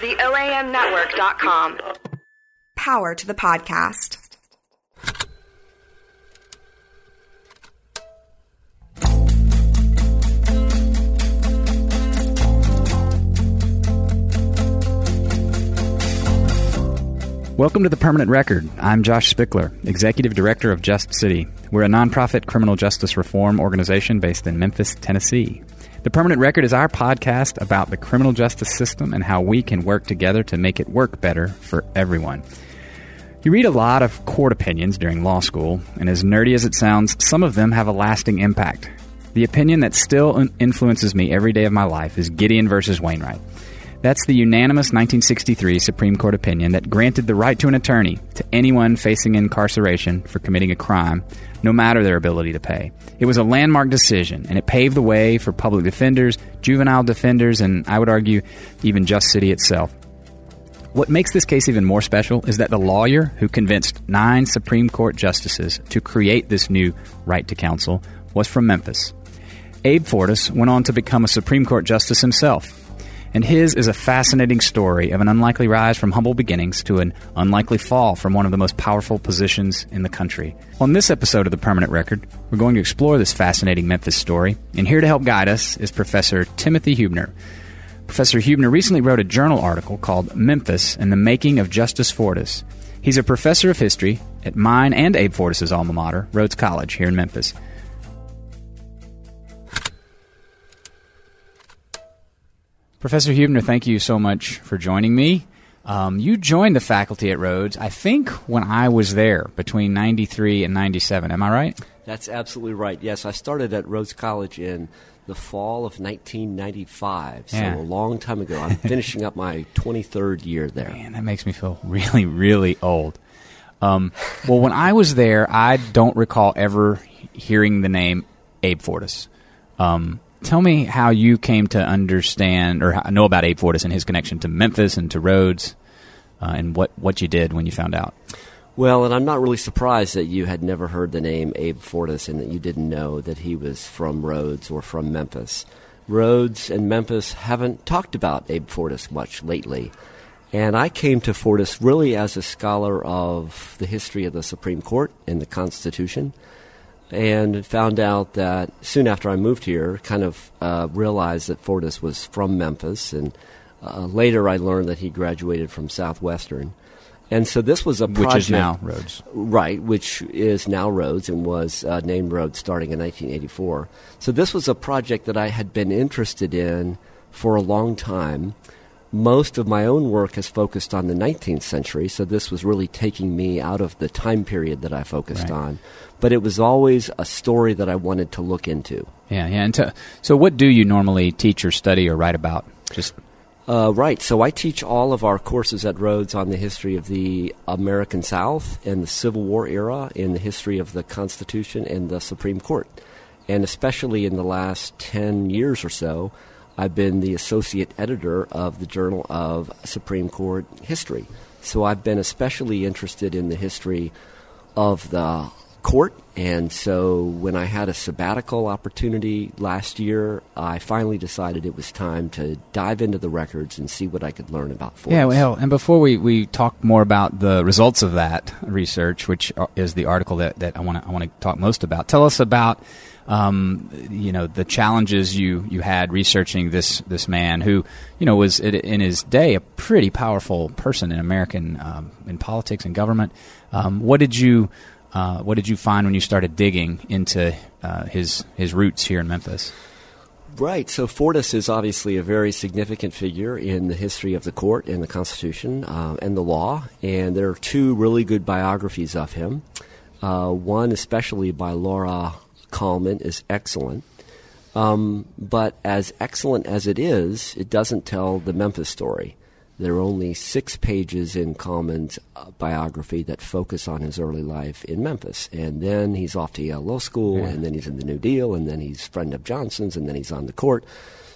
The OAMnetwork.com. Power to the podcast. Welcome to the Permanent Record. I'm Josh Spickler, Executive Director of Just City. We're a nonprofit criminal justice reform organization based in Memphis, Tennessee. The Permanent Record is our podcast about the criminal justice system and how we can work together to make it work better for everyone. You read a lot of court opinions during law school, and as nerdy as it sounds, some of them have a lasting impact. The opinion that still influences me every day of my life is Gideon versus Wainwright. That's the unanimous 1963 Supreme Court opinion that granted the right to an attorney to anyone facing incarceration for committing a crime, no matter their ability to pay. It was a landmark decision, and it paved the way for public defenders, juvenile defenders, and I would argue even Just City itself. What makes this case even more special is that the lawyer who convinced nine Supreme Court justices to create this new right to counsel was from Memphis. Abe Fortas went on to become a Supreme Court justice himself and his is a fascinating story of an unlikely rise from humble beginnings to an unlikely fall from one of the most powerful positions in the country. On this episode of The Permanent Record, we're going to explore this fascinating Memphis story, and here to help guide us is Professor Timothy Huebner. Professor Huebner recently wrote a journal article called Memphis and the Making of Justice Fortas. He's a professor of history at mine and Abe Fortas' alma mater, Rhodes College, here in Memphis. Professor Huebner, thank you so much for joining me. Um, you joined the faculty at Rhodes, I think, when I was there between 93 and 97. Am I right? That's absolutely right. Yes, I started at Rhodes College in the fall of 1995, so Yeah. a long time ago. I'm finishing up my 23rd year there. Man, that makes me feel really, really old. Um, well, when I was there, I don't recall ever hearing the name Abe Fortas. Um, tell me how you came to understand or know about Abe Fortas and his connection to Memphis and to Rhodes, uh, and what, what you did when you found out. Well, and I'm not really surprised that you had never heard the name Abe Fortas and that you didn't know that he was from Rhodes or from Memphis. Rhodes and Memphis haven't talked about Abe Fortas much lately. And I came to Fortas really as a scholar of the history of the Supreme Court and the Constitution, and found out that soon after I moved here, kind of uh, realized that Fortas was from Memphis, and uh, later I learned that he graduated from Southwestern. And so this was a Which is project, now Rhodes. right? Which is now Rhodes and was uh, named Rhodes starting in 1984. So this was a project that I had been interested in for a long time. Most of my own work has focused on the 19th century, so this was really taking me out of the time period that I focused Right. on. But it was always a story that I wanted to look into. Yeah, yeah. And to, so, what do you normally teach or study or write about? Just Uh, right. So I teach all of our courses at Rhodes on the history of the American South and the Civil War era, in the history of the Constitution and the Supreme Court. And especially in the last 10 years or so, I've been the associate editor of the Journal of Supreme Court History. So I've been especially interested in the history of the court. And so when I had a sabbatical opportunity last year, I finally decided it was time to dive into the records and see what I could learn about Fortas. Yeah, well, and before we, we talk more about the results of that research, which is the article that, that I want to I want to talk most about, tell us about um, you know the challenges you, you had researching this this man who you know was in his day a pretty powerful person in American um, in politics and government. Um, what did you uh, what did you find when you started digging into uh, his his roots here in Memphis? Right. So Fortas is obviously a very significant figure in the history of the court and the Constitution uh, and the law. And there are two really good biographies of him. Uh, one, especially by Laura Kalman, is excellent. Um, but as excellent as it is, it doesn't tell the Memphis story. There are only six pages in Kalman's uh, biography that focus on his early life in Memphis. And then he's off to Yale Law School, and then he's in the New Deal, and then he's friend of Johnson's, and then he's on the court.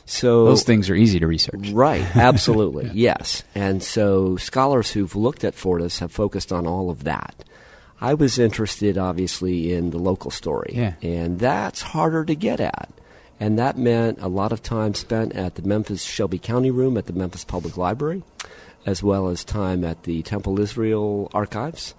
So Those things are easy to research. Right, absolutely, yes. And so scholars who've looked at Fortas have focused on all of that. I was interested, obviously, in the local story, Yeah. and that's harder to get at. And that meant a lot of time spent at the Memphis Shelby County Room at the Memphis Public Library, as well as time at the Temple Israel Archives,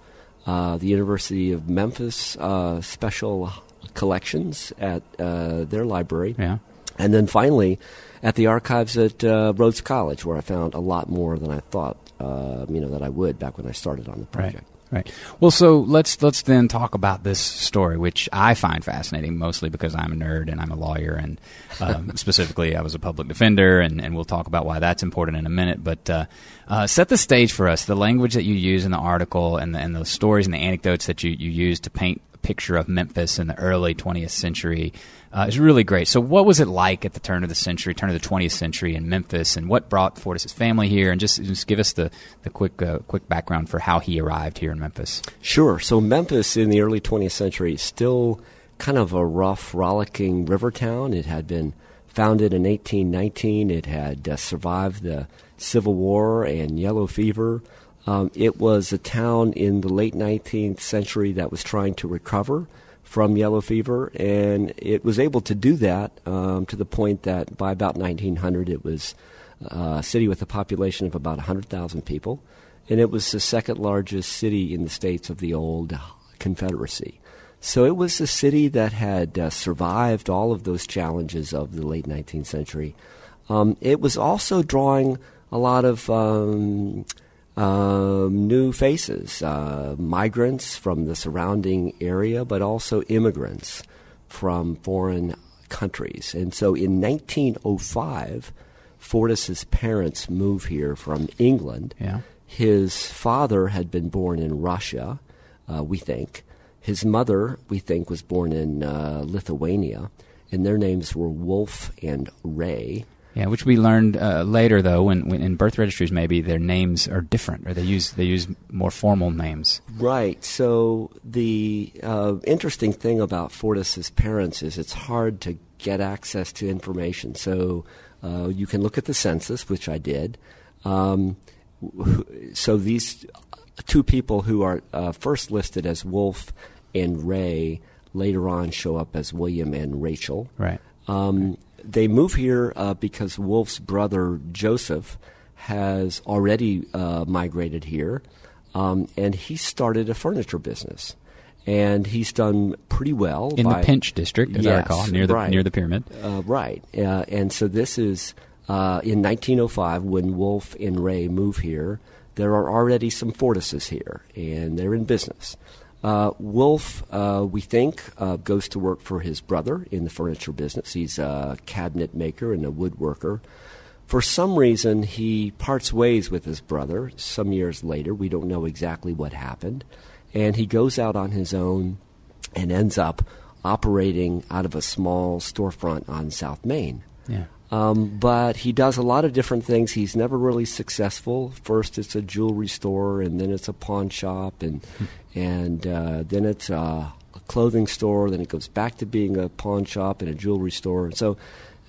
uh, the University of Memphis uh, Special Collections at uh, their library. Yeah. And then finally, at the archives at uh, Rhodes College, where I found a lot more than I thought, uh, you know, that I would back when I started on the project. Right. Right. Well, so let's let's then talk about this story, which I find fascinating, mostly because I'm a nerd and I'm a lawyer, and um, specifically I was a public defender, and, and we'll talk about why that's important in a minute. But uh, uh, set the stage for us. The language that you use in the article, and the, and the stories and the anecdotes that you you use to paint picture of Memphis in the early 20th century uh, is really great. So, what was it like at the turn of the century, turn of the 20th century in Memphis, and what brought Fortas's family here? And just, just give us the, the quick uh, quick background for how he arrived here in Memphis. Sure. So, Memphis in the early 20th century is still kind of a rough, rollicking river town. It had been founded in 1819. It had uh, survived the Civil War and yellow fever. Um, it was a town in the late 19th century that was trying to recover from yellow fever, and it was able to do that um, to the point that by about 1900 it was uh, a city with a population of about 100,000 people, and it was the second largest city in the states of the old Confederacy. So it was a city that had uh, survived all of those challenges of the late 19th century. Um, it was also drawing a lot of um, um, new faces, uh, migrants from the surrounding area, but also immigrants from foreign countries. And so in 1905, Fortas's parents move here from England. Yeah. His father had been born in Russia, uh, we think. His mother, we think, was born in uh, Lithuania, and their names were Wolf and Ray. Yeah, which we learned uh, later, though, when, when in birth registries, maybe their names are different, or they use they use more formal names. Right. So the uh, interesting thing about Fortas's parents is it's hard to get access to information. So uh, you can look at the census, which I did. Um, so these two people who are uh, first listed as Wolf and Ray later on show up as William and Rachel. Right. Um, they move here uh, because Wolf's brother Joseph has already uh, migrated here, um, and he started a furniture business, and he's done pretty well in by, the Pinch district, as yes, I recall, near the right. near the pyramid. Uh, right, uh, and so this is uh, in 1905 when Wolf and Ray move here. There are already some Fortases here, and they're in business. Uh, Wolf, uh, we think, uh, goes to work for his brother in the furniture business. He's a cabinet maker and a woodworker. For some reason, he parts ways with his brother some years later. We don't know exactly what happened. And he goes out on his own and ends up operating out of a small storefront on South Main. Yeah. Um, but he does a lot of different things. He's never really successful. First, it's a jewelry store, and then it's a pawn shop, and and uh, then it's a, a clothing store. Then it goes back to being a pawn shop and a jewelry store. So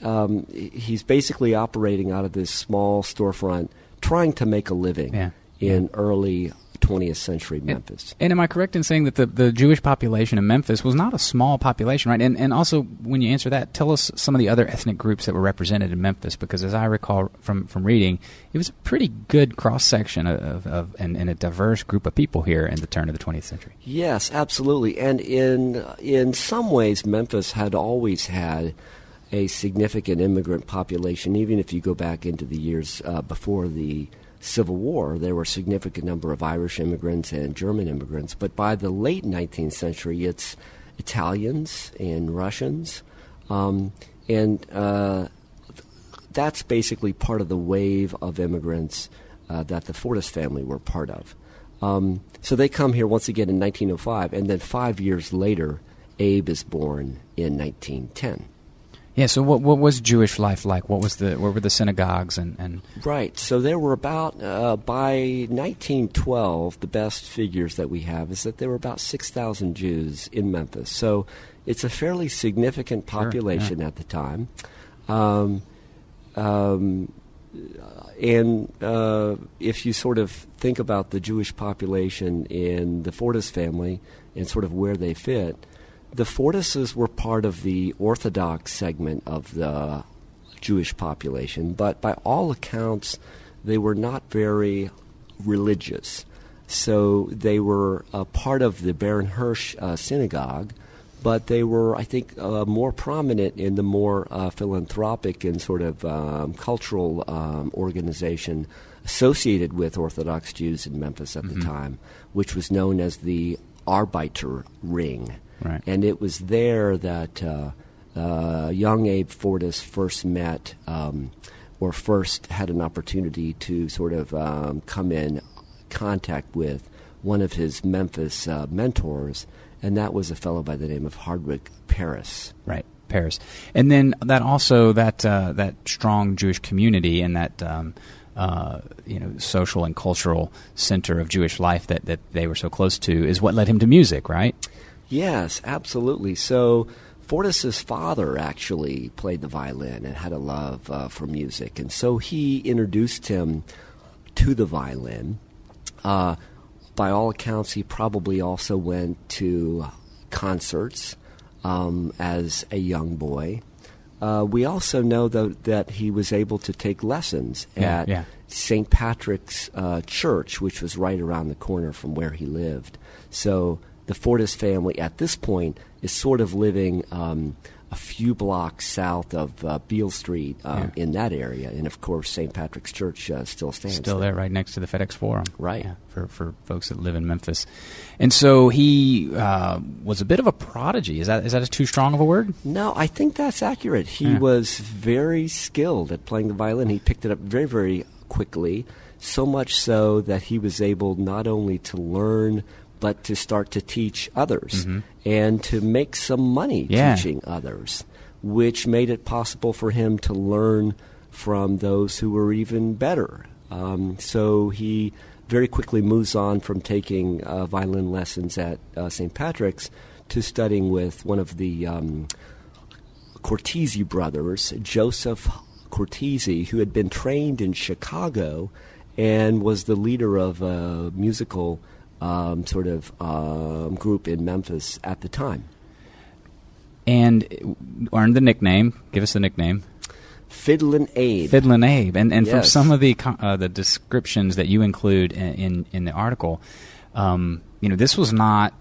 um, he's basically operating out of this small storefront, trying to make a living Yeah. in early 20th century Memphis. And am I correct in saying that the, the Jewish population in Memphis was not a small population, right? And and also when you answer that, tell us some of the other ethnic groups that were represented in Memphis, because as I recall from, from reading, it was a pretty good cross section of, of and, and a diverse group of people here in the turn of the 20th century. Yes, absolutely. And in in some ways, Memphis had always had a significant immigrant population. Even if you go back into the years uh, before the Civil War, there were a significant number of Irish immigrants and German immigrants. But by the late 19th century, it's Italians and Russians, um, and uh, that's basically part of the wave of immigrants uh, that the Fortas family were part of. Um, so they come here once again in 1905, and then five years later, Abe is born in 1910. Yeah. So what what was Jewish life like? What was the what were the synagogues and, and Right. So there were about uh, by 1912, the best figures that we have is that there were about 6,000 Jews in Memphis. So it's a fairly significant Sure, yeah. population at the time. Um, um, and uh, if you sort of think about the Jewish population in the Fortas family and sort of where they fit, the Fortases were part of the Orthodox segment of the Jewish population, but by all accounts, they were not very religious. So they were a part of the Baron Hirsch uh, synagogue, but they were, I think, uh, more prominent in the more uh, philanthropic and sort of um, cultural um, organization associated with Orthodox Jews in Memphis at Mm-hmm. the time, which was known as the Arbeiter Ring. Right. And it was there that uh, uh, young Abe Fortas first met um, or first had an opportunity to sort of um, come in contact with one of his Memphis uh, mentors, and that was a fellow by the name of Hardwig Peres. Right, Peres, and then that also that uh, that strong Jewish community and that um, uh, you know social and cultural center of Jewish life that that they were so close to is what led him to music, right? Yes, absolutely. So Fortas's father actually played the violin and had a love uh, for music, and so he introduced him to the violin. Uh, by all accounts, he probably also went to concerts um, as a young boy. Uh, we also know, though, that he was able to take lessons Yeah, at yeah. St. Patrick's uh, Church, which was right around the corner from where he lived. So the Fortas family at this point is sort of living um, a few blocks south of uh, Beale Street um, Yeah. in that area. And of course, St. Patrick's Church uh, still stands. Still there, right next to the FedEx Forum, Right. Yeah, for for folks that live in Memphis, and so he uh, was a bit of a prodigy. Is that is that a too strong of a word? No, I think that's accurate. He Yeah. was very skilled at playing the violin. He picked it up very, very quickly, so much so that he was able not only to learn but to start to teach others and to make some money Mm-hmm. Yeah. teaching others, which made it possible for him to learn from those who were even better. Um, so he very quickly moves on from taking uh, violin lessons at uh, St. Patrick's to studying with one of the um, Cortese brothers, Joseph Cortese, who had been trained in Chicago and was the leader of a musical um, sort of um, group in Memphis at the time. And earned the nickname. Give us the nickname. Fiddlin' Abe. Fiddlin' Abe, and and from some of the uh, the descriptions that you include in in, in the article, um, you know, this was not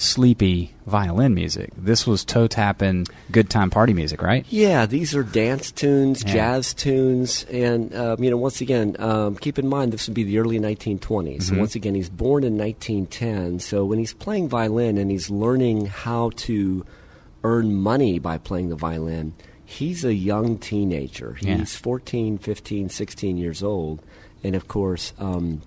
sleepy violin music. This was toe tapping, good time party music, right? Yeah, these are dance tunes, Yeah. jazz tunes, and um, you know, once again, um, keep in mind this would be the early 1920s. So once again, he's born in 1910. So when he's playing violin and he's learning how to earn money by playing the violin, he's a young teenager. Yeah. He's 14, 15, 16 years old, and of course, um,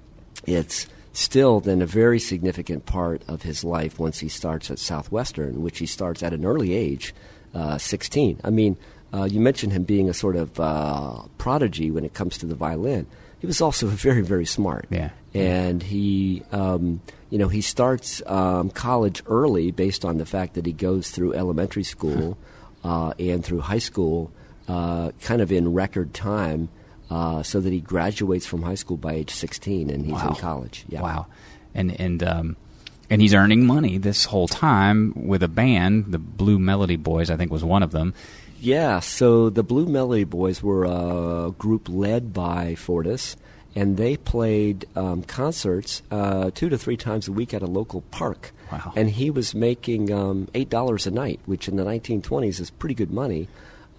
it's still then a very significant part of his life once he starts at Southwestern, which he starts at an early age, uh, 16. I mean, uh, you mentioned him being a sort of uh, prodigy when it comes to the violin. He was also very, very smart. Yeah. And he, um, you know, he starts um, college early based on the fact that he goes through elementary school uh, and through high school uh, kind of in record time. Uh, so that he graduates from high school by age 16 and he's Wow. in college. Yeah. Wow, and and um, and he's earning money this whole time with a band. The Blue Melody Boys, I think, was one of them. Yeah, so the Blue Melody Boys were a group led by Fortas, and they played um, concerts uh, two to three times a week at a local park. Wow. And he was making um, $8 a night, which in the 1920s is pretty good money.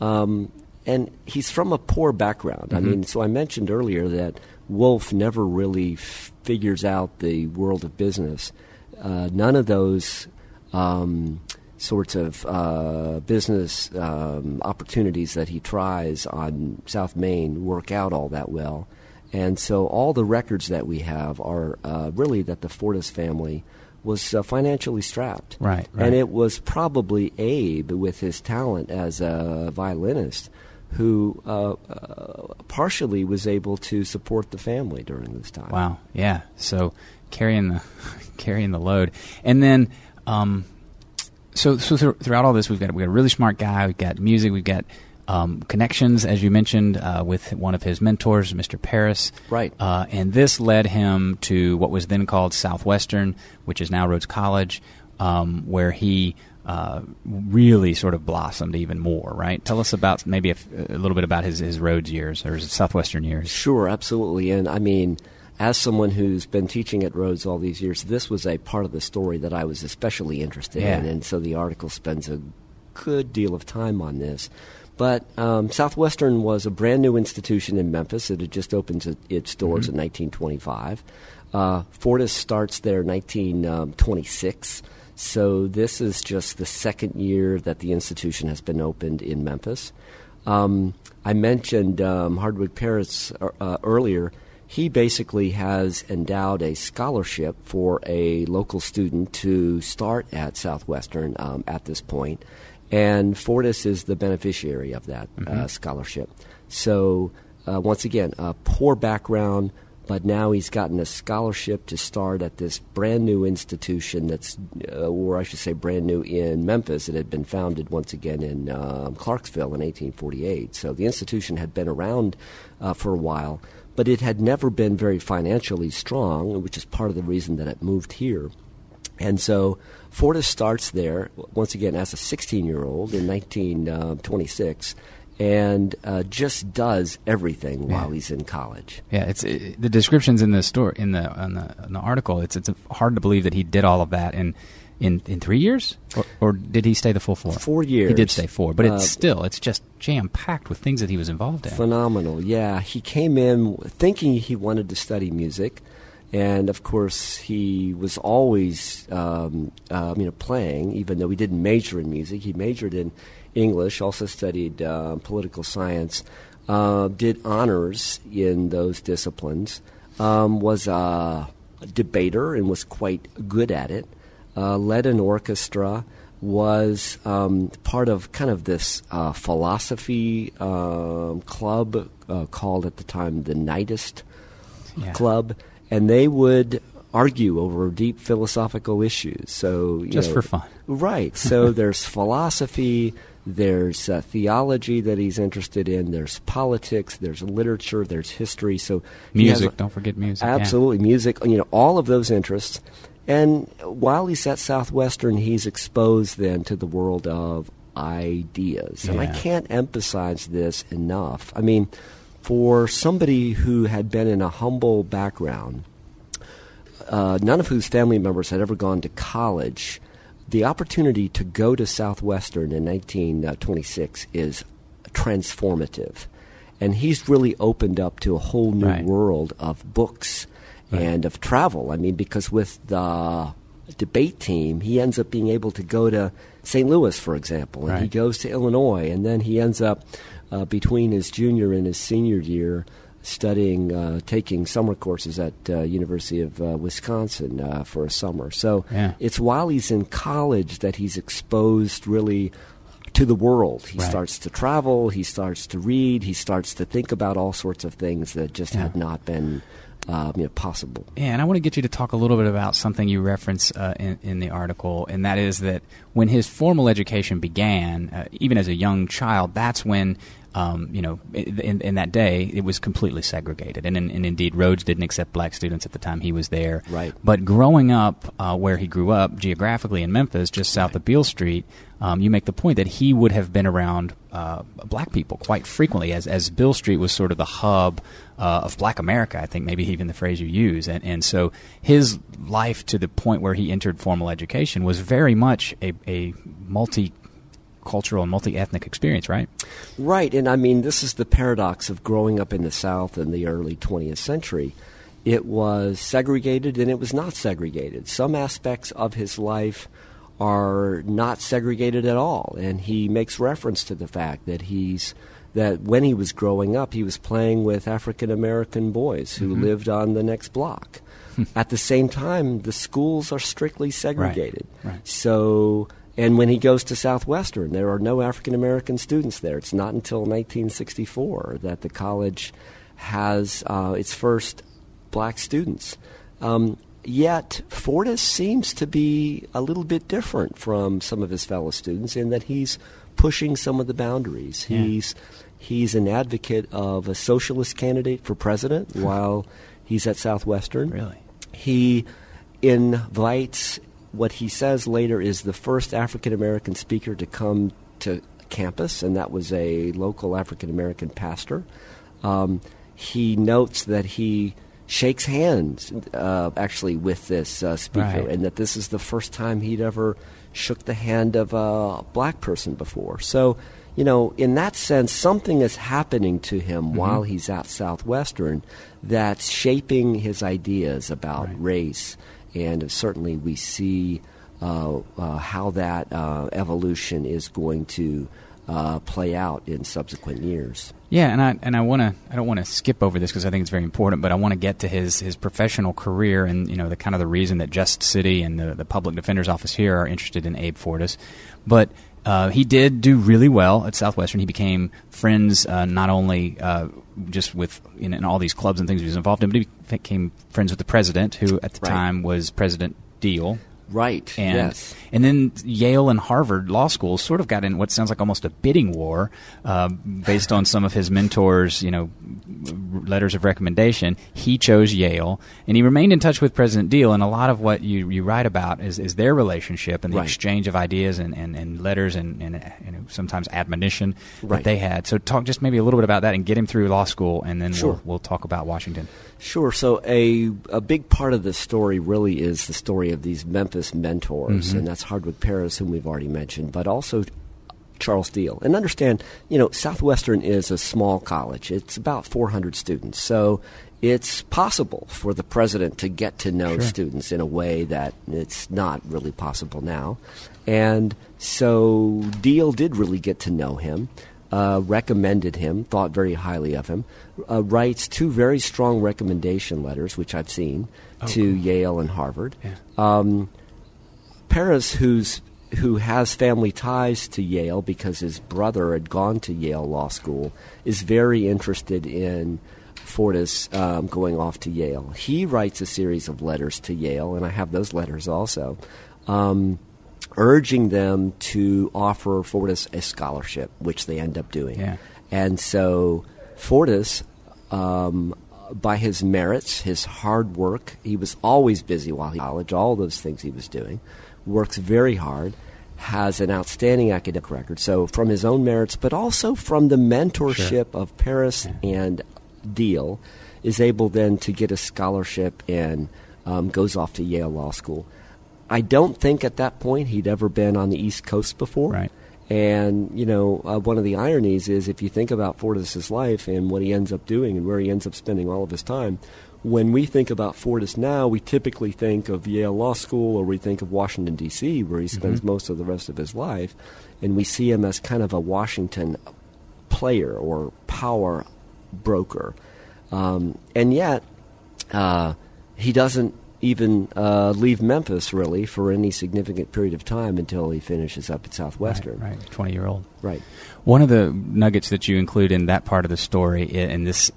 Um, and he's from a poor background. I mean, so I mentioned earlier that Wolf never really f- figures out the world of business. Uh, none of those um, sorts of uh, business um, opportunities that he tries on South Main work out all that well. And so all the records that we have are uh, really that the Fortas family was uh, financially strapped. Right, right. And it was probably Abe, with his talent as a violinist, who uh, uh, partially was able to support the family during this time. Wow, yeah. So carrying the carrying the load, and then um, so so thr- throughout all this, we've got we got a really smart guy. We've got music. We've got um, connections, as you mentioned, uh, with one of his mentors, Mr. Peres. Right. Uh, and this led him to what was then called Southwestern, which is now Rhodes College, um, where he uh, really sort of blossomed even more, right? Tell us about maybe a, a, little bit about his, his Rhodes years or his Southwestern years. Sure, absolutely. And I mean, as someone who's been teaching at Rhodes all these years, this was a part of the story that I was especially interested yeah. in. And so the article spends a good deal of time on this. But um, Southwestern was a brand new institution in Memphis. It had just opened its doors mm-hmm. in 1925. Uh, Fortas starts there in 1926. So this is just the second year that the institution has been opened in Memphis. Um, I mentioned um, Hardwig Peres uh, uh, earlier. He basically has endowed a scholarship for a local student to start at Southwestern um, at this point, and Fortas is the beneficiary of that mm-hmm. uh, scholarship. So, uh, once again, a poor background, but now he's gotten a scholarship to start at this brand new institution that's, uh, or I should say, brand new in Memphis. It had been founded once again in um, Clarksville in 1848. So the institution had been around uh, for a while, but it had never been very financially strong, which is part of the reason that it moved here. And so Fortas starts there, once again, as a 16 year old in 1926 and uh, just does everything yeah. while he's in college. Yeah, it's it, the descriptions in the story in the, in the in the article. It's it's hard to believe that he did all of that in in, in three years, or, or did he stay the full four? Four years. He did stay four, but it's uh, still it's just jam packed with things that he was involved in. Phenomenal. Yeah, he came in thinking he wanted to study music. And of course, he was always, um, uh, you know, playing. Even though he didn't major in music, he majored in English, also studied uh, political science, uh, did honors in those disciplines, um, was a debater and was quite good at it, uh, led an orchestra, was um, part of kind of this uh, philosophy um, club uh, called at the time the Nitist yeah. Club, and they would argue over deep philosophical issues. So just know, for fun, right? So there's philosophy. There's uh, theology that he's interested in. There's politics. There's literature. There's history. So music. Has, don't forget music. Absolutely, yeah. music. You know, all of those interests. And while he's at Southwestern, he's exposed then to the world of ideas. And I can't emphasize this enough. I mean, for somebody who had been in a humble background, uh, none of whose family members had ever gone to college, the opportunity to go to Southwestern in 1926 is transformative. And he's really opened up to a whole new right. world of books right. and of travel. I mean, because with the debate team, he ends up being able to go to St. Louis, for example, and right. he goes to Illinois, and then he ends up uh, between his junior and his senior year studying, uh, taking summer courses at uh, University of uh, Wisconsin uh, for a summer. So yeah. it's while he's in college that he's exposed really to the world. He right. starts to travel. He starts to read. He starts to think about all sorts of things that just yeah. had not been. Um, you know, possible. Yeah, and I want to get you to talk a little bit about something you reference uh, in, in, the article, and that is that when his formal education began, uh, even as a young child, that's when um, you know, in, in, that day, it was completely segregated, and, and, indeed, Rhodes didn't accept black students at the time he was there. Right. But growing up uh, where he grew up, geographically in Memphis, just south right. of Beale Street, um, you make the point that he would have been around uh, black people quite frequently, as as Beale Street was sort of the hub uh, of Black America. I think maybe even the phrase you use, and and so his life to the point where he entered formal education was very much a, a multi cultural and multi ethnic experience, right? Right, and I mean, this is the paradox of growing up in the South in the early 20th century. It was segregated and it was not segregated. Some aspects of his life are not segregated at all, and he makes reference to the fact that he's that when he was growing up, he was playing with African American boys who mm-hmm. lived on the next block. At the same time, the schools are strictly segregated. Right. Right. So and when he goes to Southwestern, there are no African American students there. It's not until 1964 that the college has uh, its first black students. Um, yet, Fortas seems to be a little bit different from some of his fellow students in that he's pushing some of the boundaries. Yeah. He's he's an advocate of a socialist candidate for president while he's at Southwestern. Really? He invites what he says later is the first African American speaker to come to campus, and that was a local African American pastor. Um, he notes that he shakes hands uh, actually with this uh, speaker, Right. and that this is the first time he'd ever shook the hand of a black person before. So, you know, in that sense, something is happening to him Mm-hmm. while he's at Southwestern that's shaping his ideas about Right. race, and certainly we see uh, uh, how that uh, evolution is going to uh, play out in subsequent years. Yeah, and I and I want to I don't want to skip over this because I think it's very important, but I want to get to his his professional career and you know the kind of the reason that Just City and the the public defender's office here are interested in Abe Fortas, but. Uh, he did do really well at Southwestern. He became friends uh, not only just with in, in all these clubs and things he was involved in, but he became friends with the president, who at the Right. time was President Diehl. Right. And yes. and then Yale and Harvard law schools sort of got in what sounds like almost a bidding war, uh, based on some of his mentors, you know, letters of recommendation. He chose Yale, and he remained in touch with President Diehl. And a lot of what you, you write about is, is their relationship and the Right. exchange of ideas and, and, and letters and, and you know, sometimes admonition that they had. So talk just maybe a little bit about that and get him through law school, and then Sure. we'll, we'll talk about Washington. Sure. So a a big part of the story really is the story of these Memphis mentors, mm-hmm. and that's Hardwig Peres, whom we've already mentioned, but also Charles Diehl. And understand, you know, Southwestern is a small college. It's about 400 students, so it's possible for the president to get to know Sure. students in a way that it's not really possible now. And so Diehl did really get to know him uh, recommended him, thought very highly of him, uh, writes two very strong recommendation letters, which I've seen, to Yale and Harvard. Yeah. Um, Peres, who's who has family ties to Yale because his brother had gone to Yale Law School, is very interested in Fortas um, going off to Yale. He writes a series of letters to Yale, and I have those letters also, um, urging them to offer Fortas a scholarship, which they end up doing. Yeah. And so Fortas, um, by his merits, his hard work, he was always busy while he college, all those things he was doing, works very hard, has an outstanding academic record. So from his own merits, but also from the mentorship of Peres and Diehl, is able then to get a scholarship and um, goes off to Yale Law School. I don't think at that point he'd ever been on the East Coast before. Right. And you know, uh, one of the ironies is if you think about Fortas's life and what he ends up doing and where he ends up spending all of his time. When we think about Fortas now, we typically think of Yale Law School or we think of Washington D.C., where he spends most of the rest of his life, and we see him as kind of a Washington player or power broker. Um, and yet, uh, he doesn't even uh, leave Memphis really for any significant period of time until he finishes up at Southwestern. Right, right. 20 year old. Right. One of the nuggets that you include in that part of the story, and this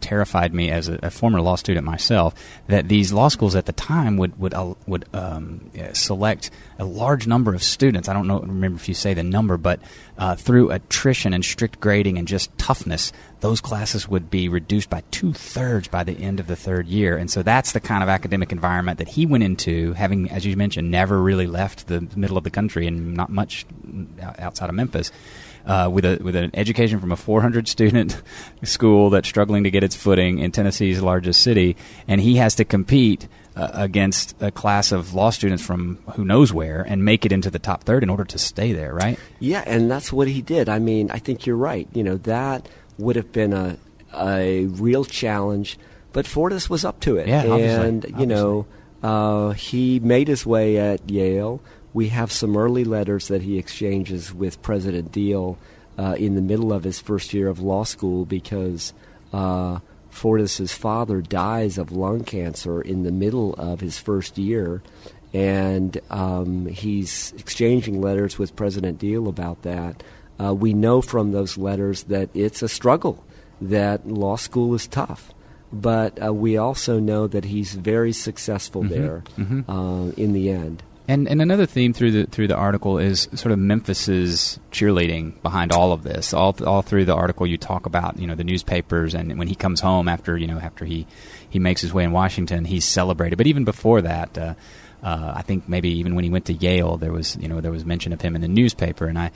terrified me as a, a former law student myself, that these law schools at the time would would uh, would um, uh, select a large number of students. I don't know, remember if you say the number, but uh, through attrition and strict grading and just toughness, those classes would be reduced by two thirds by the end of the third year. And so that's the kind of academic environment that he went into, having, as you mentioned, never really left the middle of the country and not much outside of Memphis uh, with a with an education from a 400 student school that's struggling to get its footing in Tennessee's largest city, and he has to compete uh, against a class of law students from who knows where and make it into the top third in order to stay there, right? Yeah, and that's what he did. I mean, I think you're right. You know, that would have been a a real challenge, but Fortas was up to it. Yeah, obviously, and you know, uh, he made his way at Yale. We have some early letters that he exchanges with President Diehl uh, in the middle of his first year of law school because uh, Fortas's father dies of lung cancer in the middle of his first year, and um, he's exchanging letters with President Diehl about that. Uh, we know from those letters that it's a struggle, that law school is tough. But uh, we also know that he's very successful there Uh, in the end. And and another theme through the through the article is sort of Memphis's cheerleading behind all of this. All all through the article, you talk about you know the newspapers and when he comes home after you know after he he makes his way in Washington, he's celebrated. But even before that. Uh, Uh, I think maybe even when he went to Yale, there was you know there was mention of him in the newspaper, and I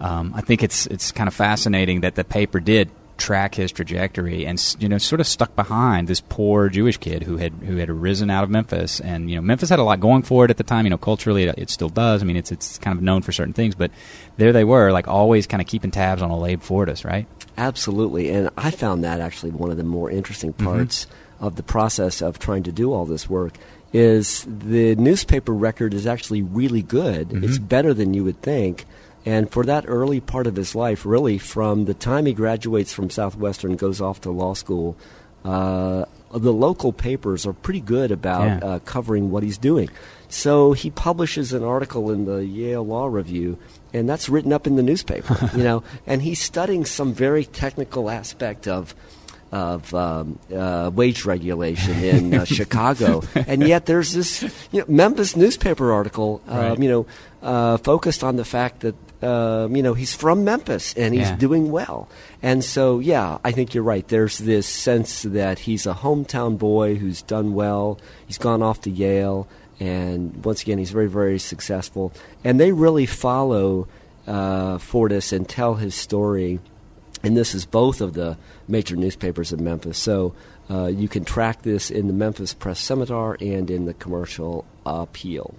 um, I think it's it's kind of fascinating that the paper did track his trajectory and you know sort of stuck behind this poor Jewish kid who had who had arisen out of Memphis and you know Memphis had a lot going for it at the time you know culturally it, it still does I mean it's it's kind of known for certain things but there they were like always kind of keeping tabs on Olabe Fortas right absolutely and I found that actually one of the more interesting mm-hmm. parts mm-hmm. of the process of trying to do all this work is the newspaper record is actually really good mm-hmm. it's better than you would think and for that early part of his life, really from the time he graduates from Southwestern, goes off to law school, uh, the local papers are pretty good about yeah. uh, covering what he's doing. So he publishes an article in the Yale Law Review, and that's written up in the newspaper. you know, and he's studying some very technical aspect of of um, uh, wage regulation in uh, Chicago, and yet there's this you know, Memphis newspaper article, um, right. you know, uh, focused on the fact that um, you know, he's from Memphis and he's yeah. doing well. And so, yeah, I think you're right. There's this sense that he's a hometown boy who's done well. He's gone off to Yale, and once again, he's very, very successful. And they really follow uh, Fortas and tell his story. And this is both of the major newspapers in Memphis. So uh, you can track this in the Memphis Press Scimitar and in the Commercial Appeal.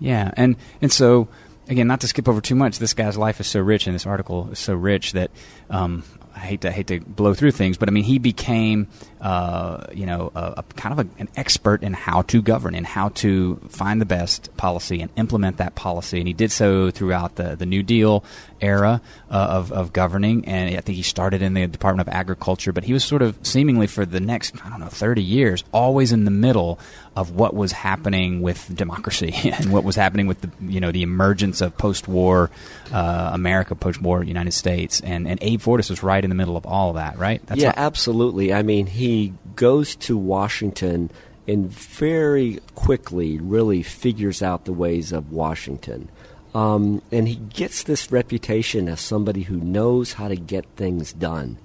Yeah, and and so again, not to skip over too much, this guy's life is so rich, and this article is so rich that um, I hate to hate to blow through things, but I mean, he became uh, you know, a, a kind of a, an expert in how to govern and how to find the best policy and implement that policy. And he did so throughout the, the New Deal era uh, of, of governing. And I think he started in the Department of Agriculture, but he was sort of seemingly for the next, I don't know, 30 years, always in the middle of what was happening with democracy and what was happening with the, you know, the emergence of post-war uh, America, post-war United States. And, and Abe Fortas was right in the middle of all of that, right? That's yeah, absolutely. I mean, he he goes to Washington and very quickly really figures out the ways of Washington. Um, and he gets this reputation as somebody who knows how to get things done,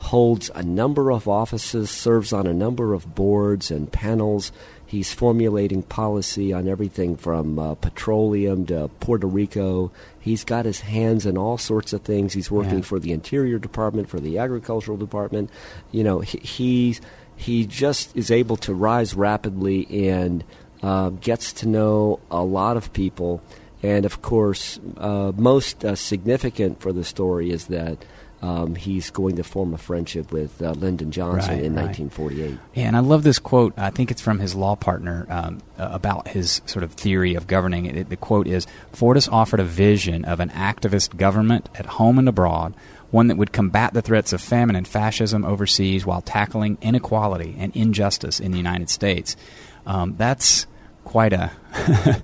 holds a number of offices, serves on a number of boards and panels. He's formulating policy on everything from uh, petroleum to Puerto Rico. He's got his hands in all sorts of things. He's working yeah. for the Interior Department, for the Agricultural Department. You know, he, he's he just is able to rise rapidly and uh, gets to know a lot of people. And of course, uh, most uh, significant for the story is that um, he's going to form a friendship with uh, Lyndon Johnson right, in right. 1948. Yeah, and I love this quote. I think it's from his law partner um, about his sort of theory of governing. It, the quote is Fortas offered a vision of an activist government at home and abroad, one that would combat the threats of famine and fascism overseas while tackling inequality and injustice in the United States. Um, that's quite a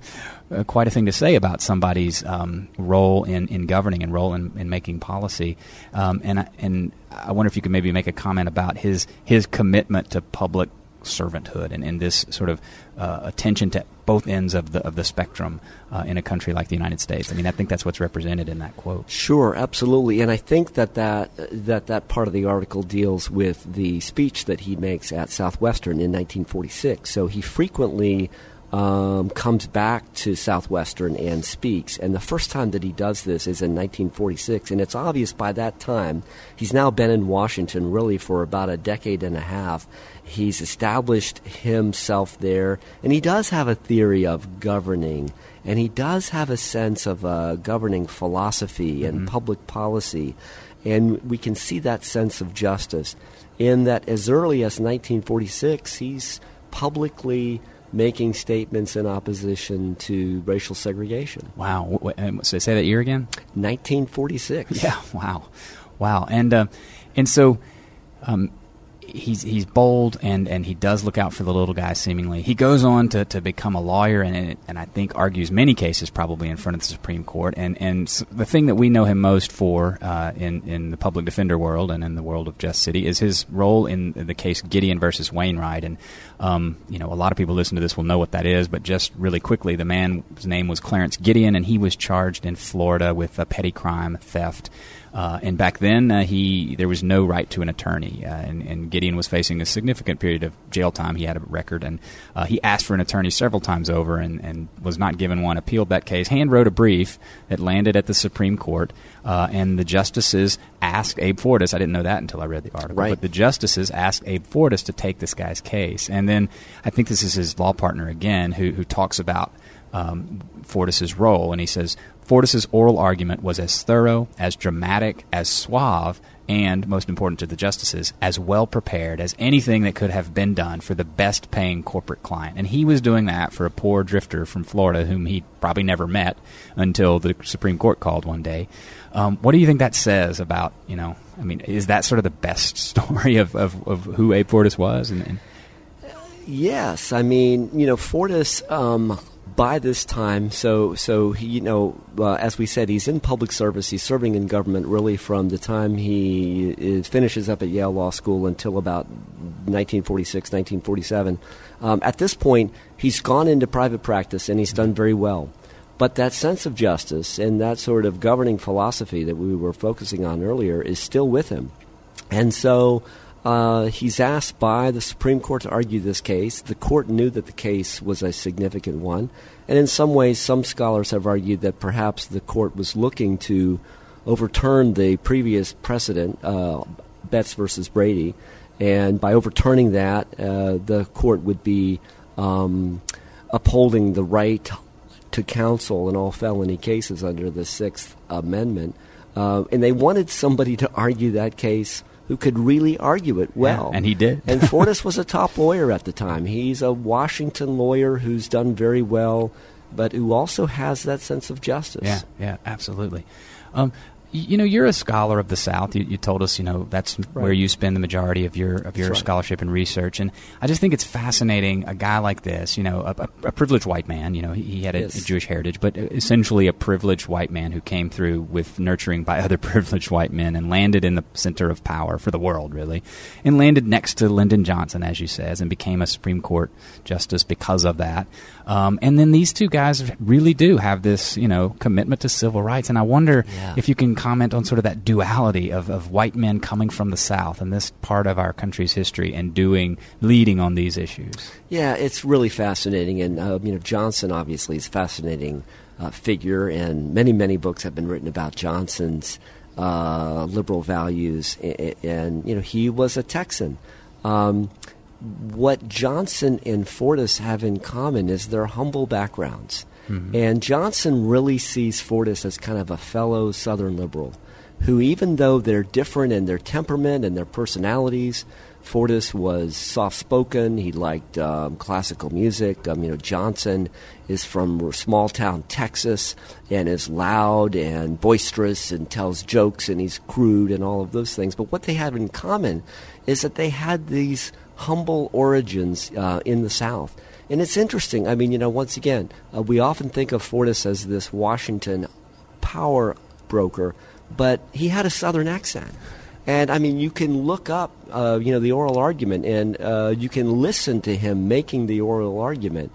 uh, quite a thing to say about somebody's um, role in, in governing and role in, in making policy. Um, and and I wonder if you could maybe make a comment about his his commitment to public servanthood and, and this sort of uh, attention to both ends of the of the spectrum uh, in a country like the United States. I mean, I think that's what's represented in that quote. Sure, absolutely, and I think that that that that part of the article deals with the speech that he makes at Southwestern in 1946. So he frequently um, comes back to Southwestern and speaks. And the first time that he does this is in 1946. And it's obvious by that time, he's now been in Washington really for about a decade and a half. He's established himself there. And he does have a theory of governing. And he does have a sense of a governing philosophy and mm-hmm. public policy. And we can see that sense of justice in that as early as 1946, he's publicly making statements in opposition to racial segregation. Wow. So say that year again? 1946. Yeah. Wow. Wow. And uh, and so um, he's he's bold and, and he does look out for the little guy. Seemingly, he goes on to, to become a lawyer and and I think argues many cases probably in front of the Supreme Court. And and the thing that we know him most for uh, in in the public defender world and in the world of Just City is his role in the case Gideon versus Wainwright. And um, you know, a lot of people listen to this will know what that is, but just really quickly, the man's name was Clarence Gideon, and he was charged in Florida with a petty crime theft Uh, and back then, uh, he there was no right to an attorney, uh, and, and, Gideon was facing a significant period of jail time. He had a record, and uh, he asked for an attorney several times over, and, and, was not given one. Appealed that case, hand wrote a brief that landed at the Supreme Court, uh, and the justices asked Abe Fortas. I didn't know that until I read the article, right. but the justices asked Abe Fortas to take this guy's case, and then I think this is his law partner again, who who talks about um, Fortas's role, and he says Fortas's oral argument was as thorough, as dramatic, as suave, and most important to the justices, as well prepared as anything that could have been done for the best paying corporate client. And he was doing that for a poor drifter from Florida whom he probably never met until the Supreme Court called one day. Um, what do you think that says about, you know, I mean, is that sort of the best story of, of, of who Abe Fortas was? And, and Yes, I mean, you know, Fortas um, by this time, so so he, you know, uh, as we said, he's in public service. He's serving in government really from the time he is, finishes up at Yale Law School until about 1946, 1947. Um, at this point, he's gone into private practice and he's done very well. But that sense of justice and that sort of governing philosophy that we were focusing on earlier is still with him, and so. Uh, he's asked by the Supreme Court to argue this case. The court knew that the case was a significant one, and in some ways, some scholars have argued that perhaps the court was looking to overturn the previous precedent, uh, Betts versus Brady, and by overturning that, uh, the court would be um, upholding the right to counsel in all felony cases under the Sixth Amendment. Uh, and they wanted somebody to argue that case who could really argue it well. Yeah, and he did. and Fortas was a top lawyer at the time. He's a Washington lawyer who's done very well, but who also has that sense of justice. Yeah, yeah, absolutely. Um, you know, you're a scholar of the South. You, you told us, you know, that's right. where you spend the majority of your of your right. scholarship and research. And I just think it's fascinating. A guy like this, you know, a, a privileged white man. You know, he, he had a, yes. a, Jewish heritage, but essentially a privileged white man who came through with nurturing by other privileged white men and landed in the center of power for the world, really, and landed next to Lyndon Johnson, as you says, and became a Supreme Court justice because of that. Um, and then these two guys really do have this, you know, commitment to civil rights. And I wonder yeah. if you can comment on sort of that duality of, of white men coming from the South and this part of our country's history and doing, leading on these issues. Yeah, it's really fascinating. And, uh, you know, Johnson obviously is a fascinating uh, figure, and many, many books have been written about Johnson's uh, liberal values. And, and, you know, he was a Texan. Um, what Johnson and Fortas have in common is their humble backgrounds. Mm-hmm. And Johnson really sees Fortas as kind of a fellow Southern liberal who, even though they're different in their temperament and their personalities, Fortas was soft spoken. He liked um, classical music. Um, you know, Johnson is from small town Texas and is loud and boisterous and tells jokes and he's crude and all of those things. But what they have in common is that they had these humble origins uh, in the South. And it's interesting. I mean, you know, once again, uh, we often think of Fortas as this Washington power broker, but he had a Southern accent. And I mean, you can look up, uh, you know, the oral argument, and uh, you can listen to him making the oral argument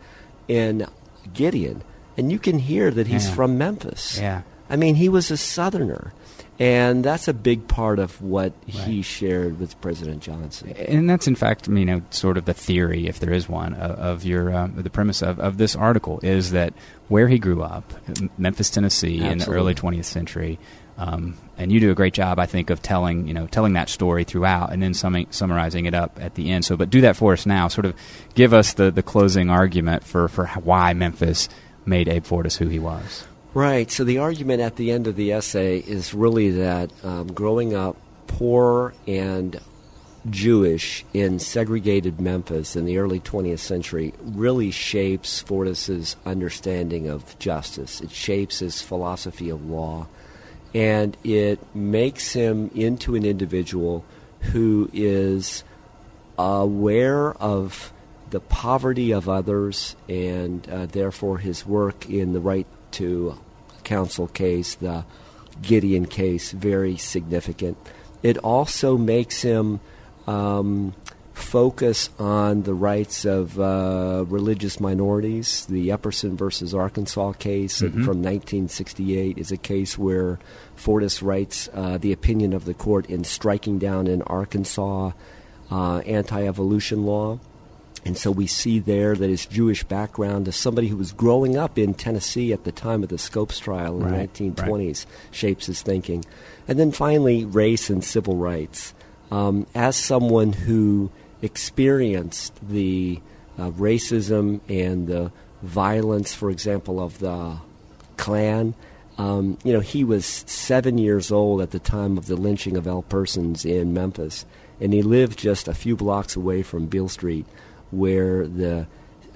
in Gideon, and you can hear that he's yeah. from Memphis. Yeah. I mean, he was a Southerner. And that's a big part of what right. he shared with President Johnson. And that's, in fact, you know, sort of the theory, if there is one, of, of your uh, the premise of, of this article is that where he grew up, Memphis, Tennessee, Absolutely. in the early 20th century, um, and you do a great job, I think, of telling you know telling that story throughout, and then summing, summarizing it up at the end. So, but do that for us now. Sort of give us the, the closing argument for, for why Memphis made Abe Fortas who he was. Right. So the argument at the end of the essay is really that um, growing up poor and Jewish in segregated Memphis in the early 20th century really shapes Fortas's understanding of justice. It shapes his philosophy of law, and it makes him into an individual who is aware of the poverty of others and uh, therefore his work in the right to counsel case, the Gideon case, very significant. It also makes him um, focus on the rights of uh, religious minorities. The Epperson versus Arkansas case Mhm. from 1968 is a case where Fortas writes uh, the opinion of the court in striking down an Arkansas uh, anti evolution law. And so we see there that his Jewish background as somebody who was growing up in Tennessee at the time of the Scopes trial in Right, the 1920s shapes his thinking. And then finally, race and civil rights. Um, as someone who experienced the uh, racism and the violence, for example, of the Klan, um, you know, he was seven years old at the time of the lynching of Ell Persons in Memphis, and he lived just a few blocks away from Beale Street, where the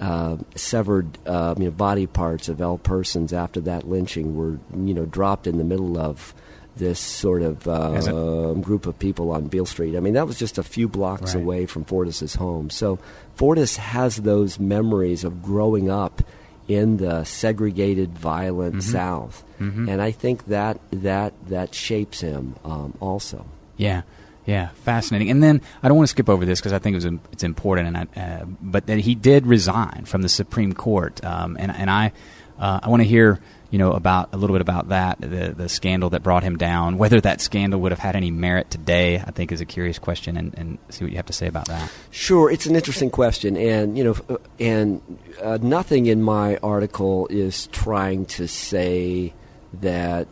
uh, severed uh, you know, body parts of Ell Persons after that lynching were, you know, dropped in the middle of this sort of uh, group of people on Beale Street. I mean, that was just a few blocks Right. away from Fortas's home. So Fortas has those memories of growing up in the segregated, violent Mhm. South, Mhm. and I think that that that shapes him um, also. Yeah, yeah, fascinating. And then I don't want to skip over this because I think it was it's important. And I, uh, but that he did resign from the Supreme Court, um, and and I uh, I want to hear you know about a little bit about that the the scandal that brought him down. Whether that scandal would have had any merit today, I think is a curious question, and, and see what you have to say about that. Sure, it's an interesting question, and you know, uh, and uh, nothing in my article is trying to say that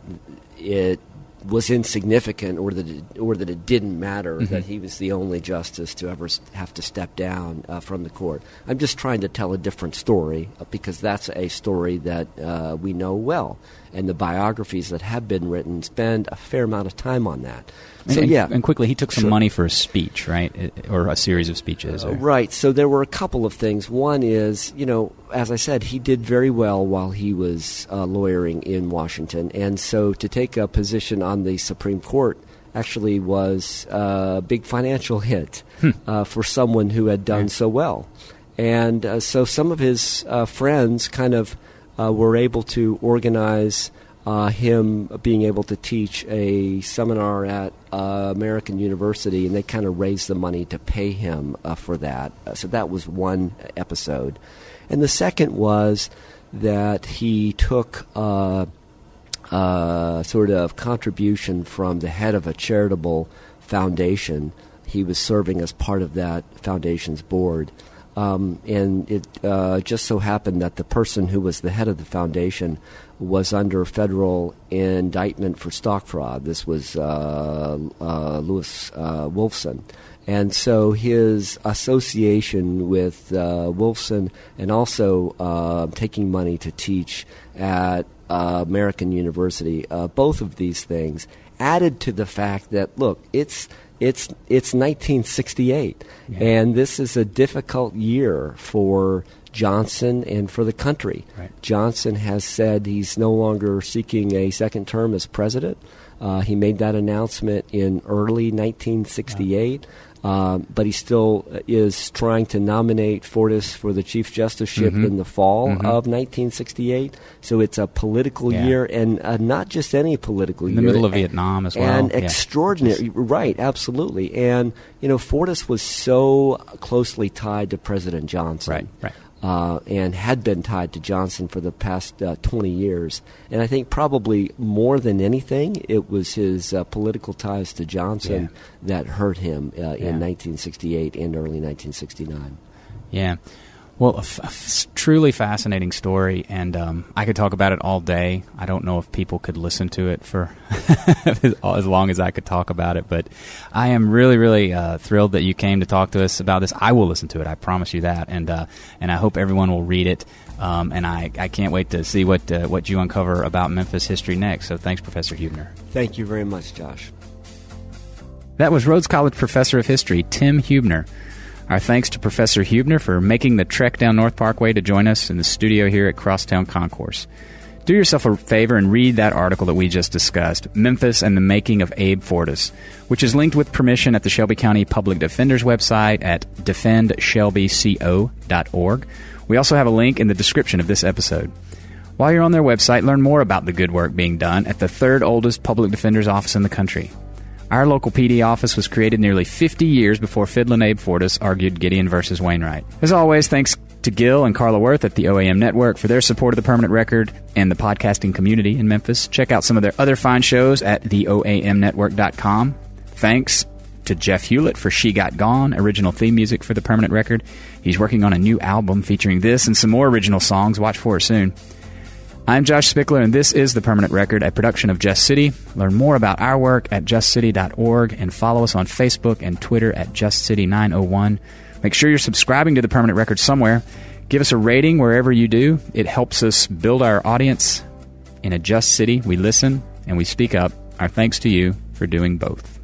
it was insignificant or that it, or that it didn't matter Mhm. that he was the only justice to ever have to step down uh, from the court. I'm just trying to tell a different story uh, because that's a story that uh, we know well, and the biographies that have been written spend a fair amount of time on that. And, So and- yeah, and quickly, he took some Sure. money for a speech, right, or a series of speeches. Or- right. So there were a couple of things. One is, you know, as I said, he did very well while he was uh, lawyering in Washington, and so to take a position on the Supreme Court actually was a big financial hit uh, for someone who had done Right. so well. And uh, so some of his uh, friends kind of uh, were able to organize uh, him being able to teach a seminar at uh, American University, and they kind of raised the money to pay him uh, for that. Uh, so that was one episode. And the second was that he took uh, uh, sort of contribution from the head of a charitable foundation. He was serving as part of that foundation's board. Um, and it just so happened that the person who was the head of the foundation was under federal indictment for stock fraud. This was uh, uh, Louis uh, Wolfson. And so his association with uh, Wolfson and also uh, taking money to teach at uh, American University, both of these things added to the fact that, look, it's it's it's 1968, Yeah. and this is a difficult year for Johnson and for the country. Right. Johnson has said he's no longer seeking a second term as president. Uh, he made that announcement in early 1968. Um, but he still is trying to nominate Fortas for the Chief Justiceship Mhm. in the fall Mhm. of 1968. So it's a political Yeah. year, and uh, not just any political In year. In the middle of A- Vietnam as well. And Yeah. extraordinary, right? Absolutely. And you know, Fortas was so closely tied to President Johnson, Right, right. Uh, and had been tied to Johnson for the past uh, 20 years. And I think probably more than anything, it was his uh, political ties to Johnson that hurt him uh, Yeah. in 1968 and early 1969. Yeah. Well, a f- a truly fascinating story, and um, I could talk about it all day. I don't know if people could listen to it for as long as I could talk about it, but I am really, really uh, thrilled that you came to talk to us about this. I will listen to it. I promise you that, and uh, and I hope everyone will read it. Um, and I, I can't wait to see what uh, what you uncover about Memphis history next. So thanks, Professor Huebner. Thank you very much, Josh. That was Rhodes College Professor of History, Tim Huebner. Our thanks to Professor Huebner for making the trek down North Parkway to join us in the studio here at Crosstown Concourse. Do yourself a favor and read that article that we just discussed, Memphis and the Making of Abe Fortas, which is linked with permission at the Shelby County Public Defender's website at defendshelbyco.org. We also have a link in the description of this episode. While you're on their website, learn more about the good work being done at the third oldest public defender's office in the country. Our local PD office was created nearly 50 years before Fiddlin' Abe Fortas argued Gideon versus Wainwright. As always, thanks to Gil and Carla Worth at the OAM Network for their support of the permanent record and the podcasting community in Memphis. Check out some of their other fine shows at theoamnetwork.com. Thanks to Jeff Hewlett for She Got Gone, original theme music for the permanent record. He's working on a new album featuring this and some more original songs. Watch for it soon. I'm Josh Spickler, and this is The Permanent Record, a production of Just City. Learn more about our work at justcity.org and follow us on Facebook and Twitter at JustCity901. Make sure you're subscribing to The Permanent Record somewhere. Give us a rating wherever you do. It helps us build our audience in a just city. We listen and we speak up. Our thanks to you for doing both.